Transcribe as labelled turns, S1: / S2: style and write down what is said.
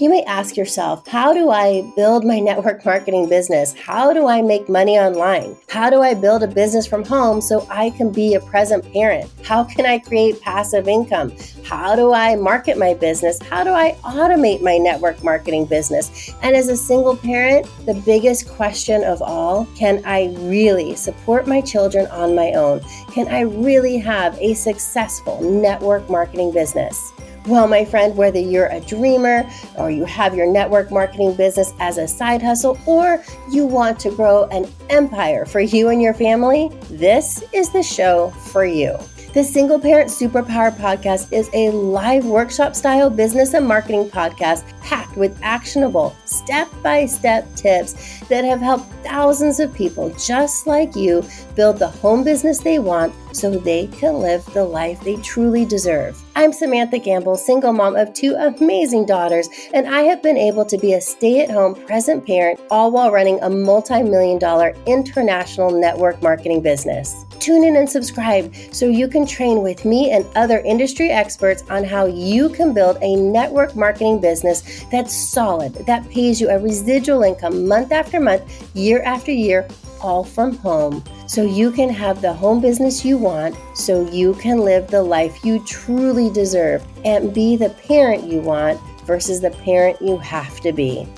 S1: You may ask yourself, how do I build my network marketing business? How do I make money online? How do I build a business from home so I can be a present parent? How can I create passive income? How do I market my business? How do I automate my network marketing business? And as a single parent, the biggest question of all can I really support my children on my own? Can I really have a successful network marketing business? Well, my friend, whether you're a dreamer or you have your network marketing business as a side hustle or you want to grow an empire for you and your family, this is the show for you. The Single Parent Superpower Podcast is a live workshop style business and marketing podcast packed with actionable step by step tips that have helped thousands of people just like you build the home business they want so they can live the life they truly deserve. I'm Samantha Gamble, single mom of two amazing daughters, and I have been able to be a stay at home present parent all while running a multi million dollar international network marketing business. Tune in and subscribe so you can train with me and other industry experts on how you can build a network marketing business that's solid, that pays you a residual income month after month, year after year, all from home. So you can have the home business you want, so you can live the life you truly deserve and be the parent you want versus the parent you have to be.